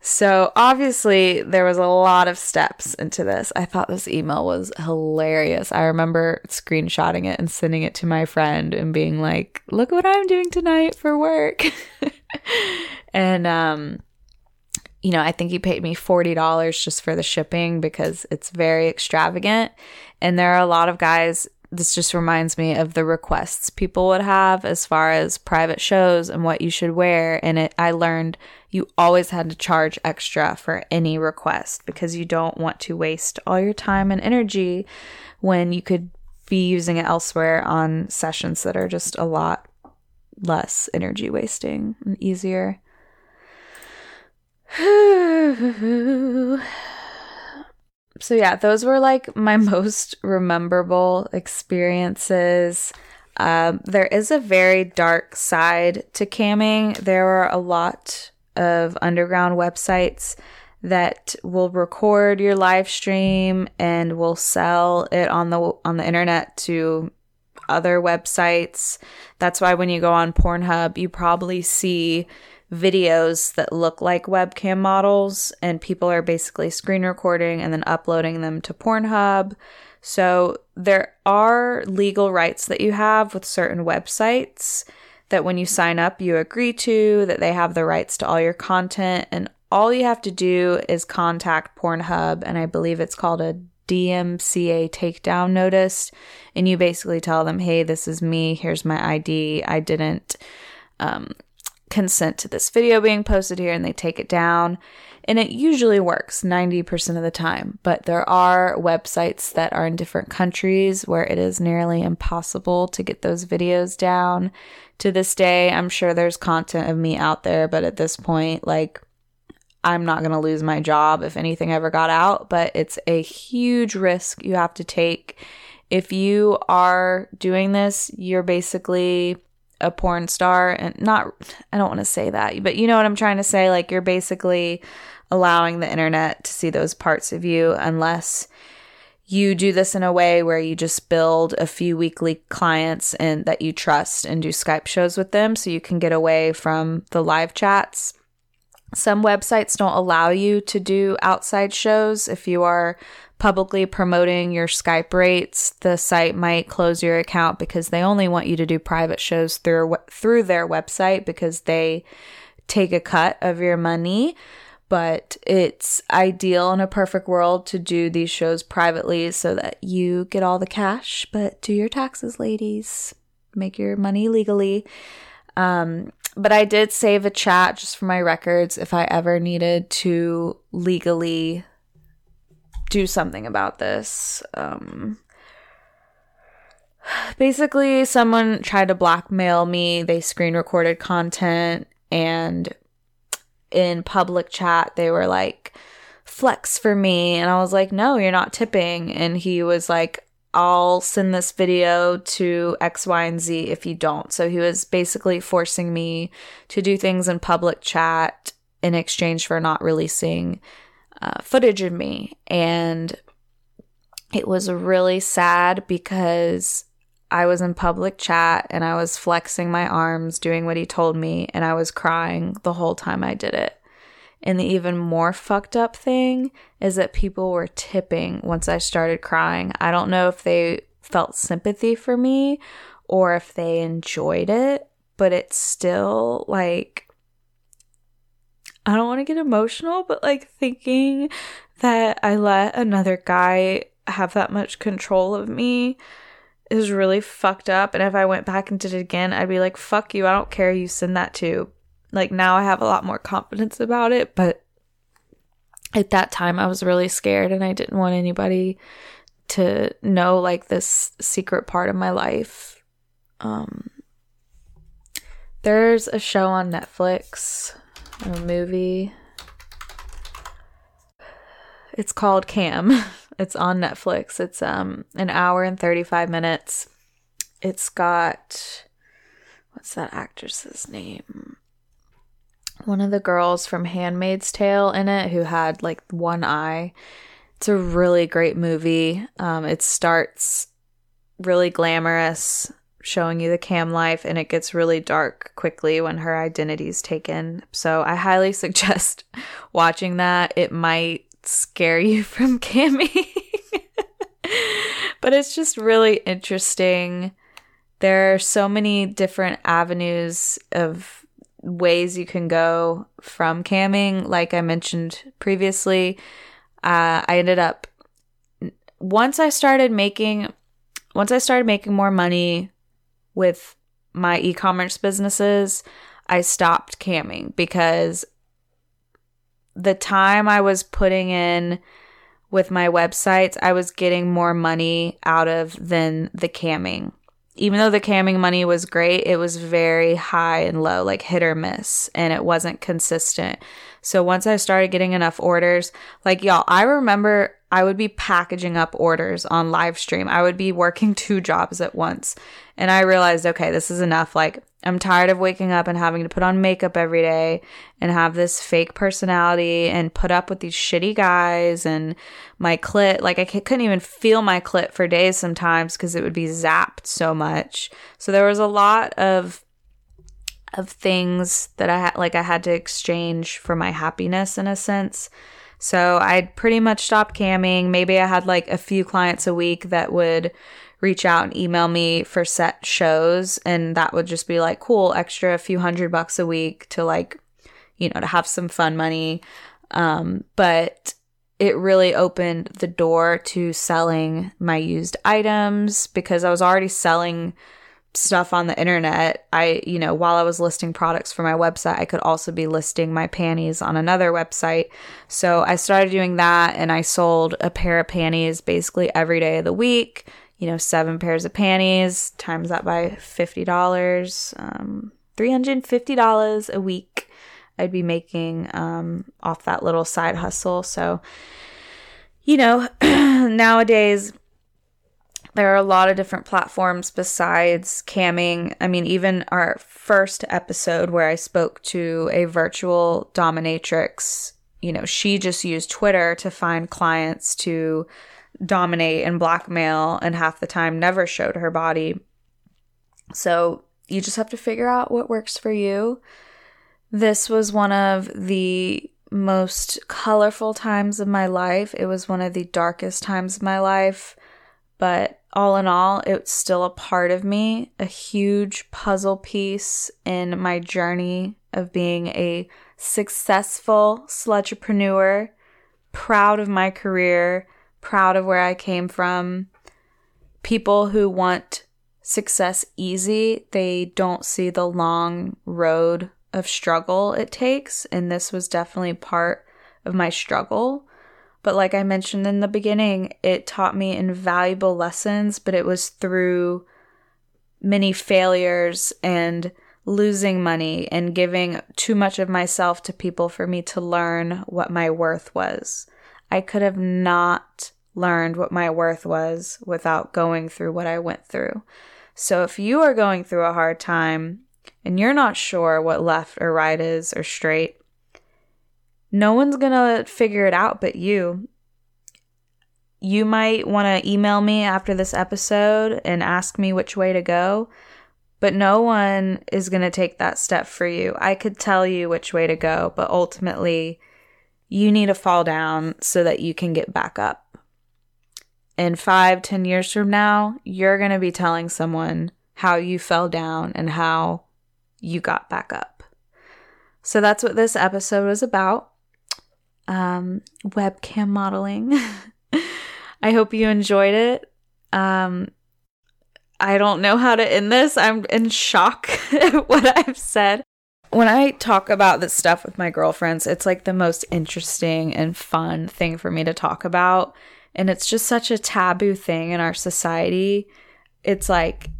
So obviously there was a lot of steps into this. I thought this email was hilarious. I remember screenshotting it and sending it to my friend and being like, "Look what I'm doing tonight for work." (laughs) and um you know, I think he paid me $40 just for the shipping because it's very extravagant. And there are a lot of guys this just reminds me of the requests people would have as far as private shows and what you should wear and it I learned you always had to charge extra for any request because you don't want to waste all your time and energy when you could be using it elsewhere on sessions that are just a lot less energy wasting and easier. So yeah, those were like my (laughs) most rememberable experiences. Um, there is a very dark side to camming. There are a lot of underground websites that will record your live stream and will sell it on the on the internet to other websites. That's why when you go on Pornhub, you probably see videos that look like webcam models, and people are basically screen recording and then uploading them to Pornhub. So there are legal rights that you have with certain websites that when you sign up, you agree to, that they have the rights to all your content, and all you have to do is contact Pornhub, and I believe it's called a DMCA takedown notice, and you basically tell them, hey, this is me, here's my ID, I didn't um, consent to this video being posted here and they take it down. And it usually works 90% of the time. But there are websites that are in different countries where it is nearly impossible to get those videos down. To this day, I'm sure there's content of me out there, but at this point, like, I'm not going to lose my job if anything ever got out, but it's a huge risk you have to take. If you are doing this, you're basically a porn star and not I don't want to say that, but you know what I'm trying to say like you're basically allowing the internet to see those parts of you unless you do this in a way where you just build a few weekly clients and that you trust and do Skype shows with them so you can get away from the live chats some websites don't allow you to do outside shows. If you are publicly promoting your Skype rates, the site might close your account because they only want you to do private shows through through their website because they take a cut of your money. But it's ideal in a perfect world to do these shows privately so that you get all the cash, but do your taxes, ladies. Make your money legally. Um, but I did save a chat just for my records if I ever needed to legally do something about this. Um, basically, someone tried to blackmail me. They screen recorded content, and in public chat, they were like, flex for me. And I was like, no, you're not tipping. And he was like, I'll send this video to X, Y, and Z if you don't. So he was basically forcing me to do things in public chat in exchange for not releasing uh, footage of me. And it was really sad because I was in public chat and I was flexing my arms, doing what he told me, and I was crying the whole time I did it. And the even more fucked up thing is that people were tipping once I started crying. I don't know if they felt sympathy for me or if they enjoyed it, but it's still like I don't want to get emotional, but like thinking that I let another guy have that much control of me is really fucked up. And if I went back and did it again, I'd be like, fuck you. I don't care you send that to like now I have a lot more confidence about it, but at that time I was really scared and I didn't want anybody to know like this secret part of my life. Um there's a show on Netflix, a movie. It's called Cam. (laughs) It's on Netflix. It's um an hour and 35 minutes. It's got what's that actress's name? one of the girls from Handmaid's Tale in it who had like one eye. It's a really great movie. Um, it starts really glamorous, showing you the cam life, and it gets really dark quickly when her identity is taken. So I highly (laughs) suggest watching that. It might scare you (laughs) from camming, but it's just really interesting. There are so many different avenues of ways you can go from camming. Like I mentioned previously, uh, I ended up once I started making once I started making more money with my e-commerce businesses, I stopped camming because the time I was putting in with my websites, I was getting more money out of than the camming even though the camming money was great, it was very high and low, like hit or miss, and it wasn't consistent. So once I started getting enough orders, like y'all, I remember I would be packaging up orders on live stream. I would be working (laughs) two jobs at once. And I realized, okay, this is enough. Like, I'm tired of waking up and having to put on makeup every day and have this fake personality and put up with these shitty guys and my clit. Like, I couldn't even feel my clit for days sometimes because it would be zapped so much. So there was a lot of of things that I had like I had to exchange for my happiness in a sense. So I'd pretty much stopped camming. Maybe I had like a few clients a week that would reach out and email me for set shows and that would just be like cool extra a few hundred bucks a week to like you know to have some fun money um but it really opened the door to selling my used items because I was already selling stuff on the internet. I, you know, while I was listing products for my website, I could also be listing my panties on another website. So I started doing that and I sold a pair of panties basically every day of the week. You know, seven pairs of panties times that by $50, um, $350 a week I'd be making um, off that little side hustle. So, you know, (clears throat) nowadays there are a lot of different platforms besides camming. I mean, even our first episode where I spoke to a virtual dominatrix, you know, she just used Twitter to find clients to dominate and blackmail, and half the time never showed her body. So you just have to figure out what works for you. This was one of the most colorful times of my life. It was one of the darkest times of my life, but all in all, it's still a part of me, a huge puzzle piece in my journey of being a successful slutrepreneur, proud of my career, proud of where I came from. People who want success easy, they don't see the long road of struggle it takes. And this was definitely part of my struggle. But like I mentioned in the beginning, it taught me invaluable lessons, but it was through many failures and losing money and giving too much of myself to people for me to learn what my worth was. I could have not learned what my worth was without going through what I went through. So if you are going through a hard time and you're not sure what left or right is or straight, no one's going to figure it out but you. You might want to email me after this episode and ask me which way to go, but no one is going to take that step for you. I could tell you which way to go, but ultimately, you need to fall down so that you can get back up. In five, ten years from now, you're going to be telling someone how you fell down and how you got back up. So that's what this episode was about um, webcam modeling. (laughs) I hope you enjoyed it. Um, I don't know how to end this. I'm in shock (laughs) at what I've said. When I talk about this stuff with my girlfriends, it's like the most interesting and fun thing for me to talk about. And it's just such a taboo thing in our society. It's like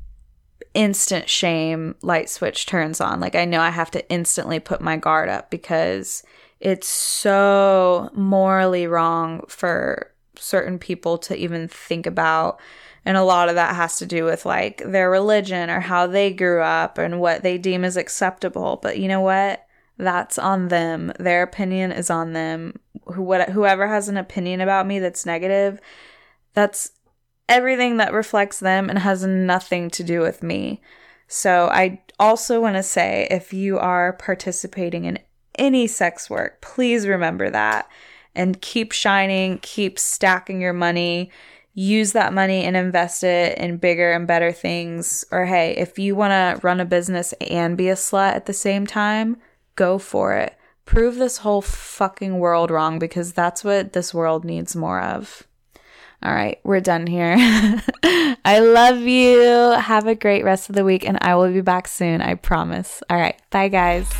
instant shame light switch turns on. Like I know I have to instantly put my guard up because it's so morally wrong for certain people to even think about. And a lot of that has to do with like their religion or how they grew up and what they deem as acceptable. But you know what? That's on them. Their opinion is on them. whoever has an opinion about me that's negative, that's everything that reflects them and has nothing to do with me. So I also want to say if you are participating in any sex work, please remember that and keep shining, keep stacking your money. Use that money and invest it in bigger and better things. Or hey, if you want to run a business and be a slut at the same time, go for it. Prove this whole fucking world wrong because that's what this world needs more of. All right, we're done here. (laughs) I love you. Have a great rest of the week, and I will be back soon. I promise. All right, bye, guys.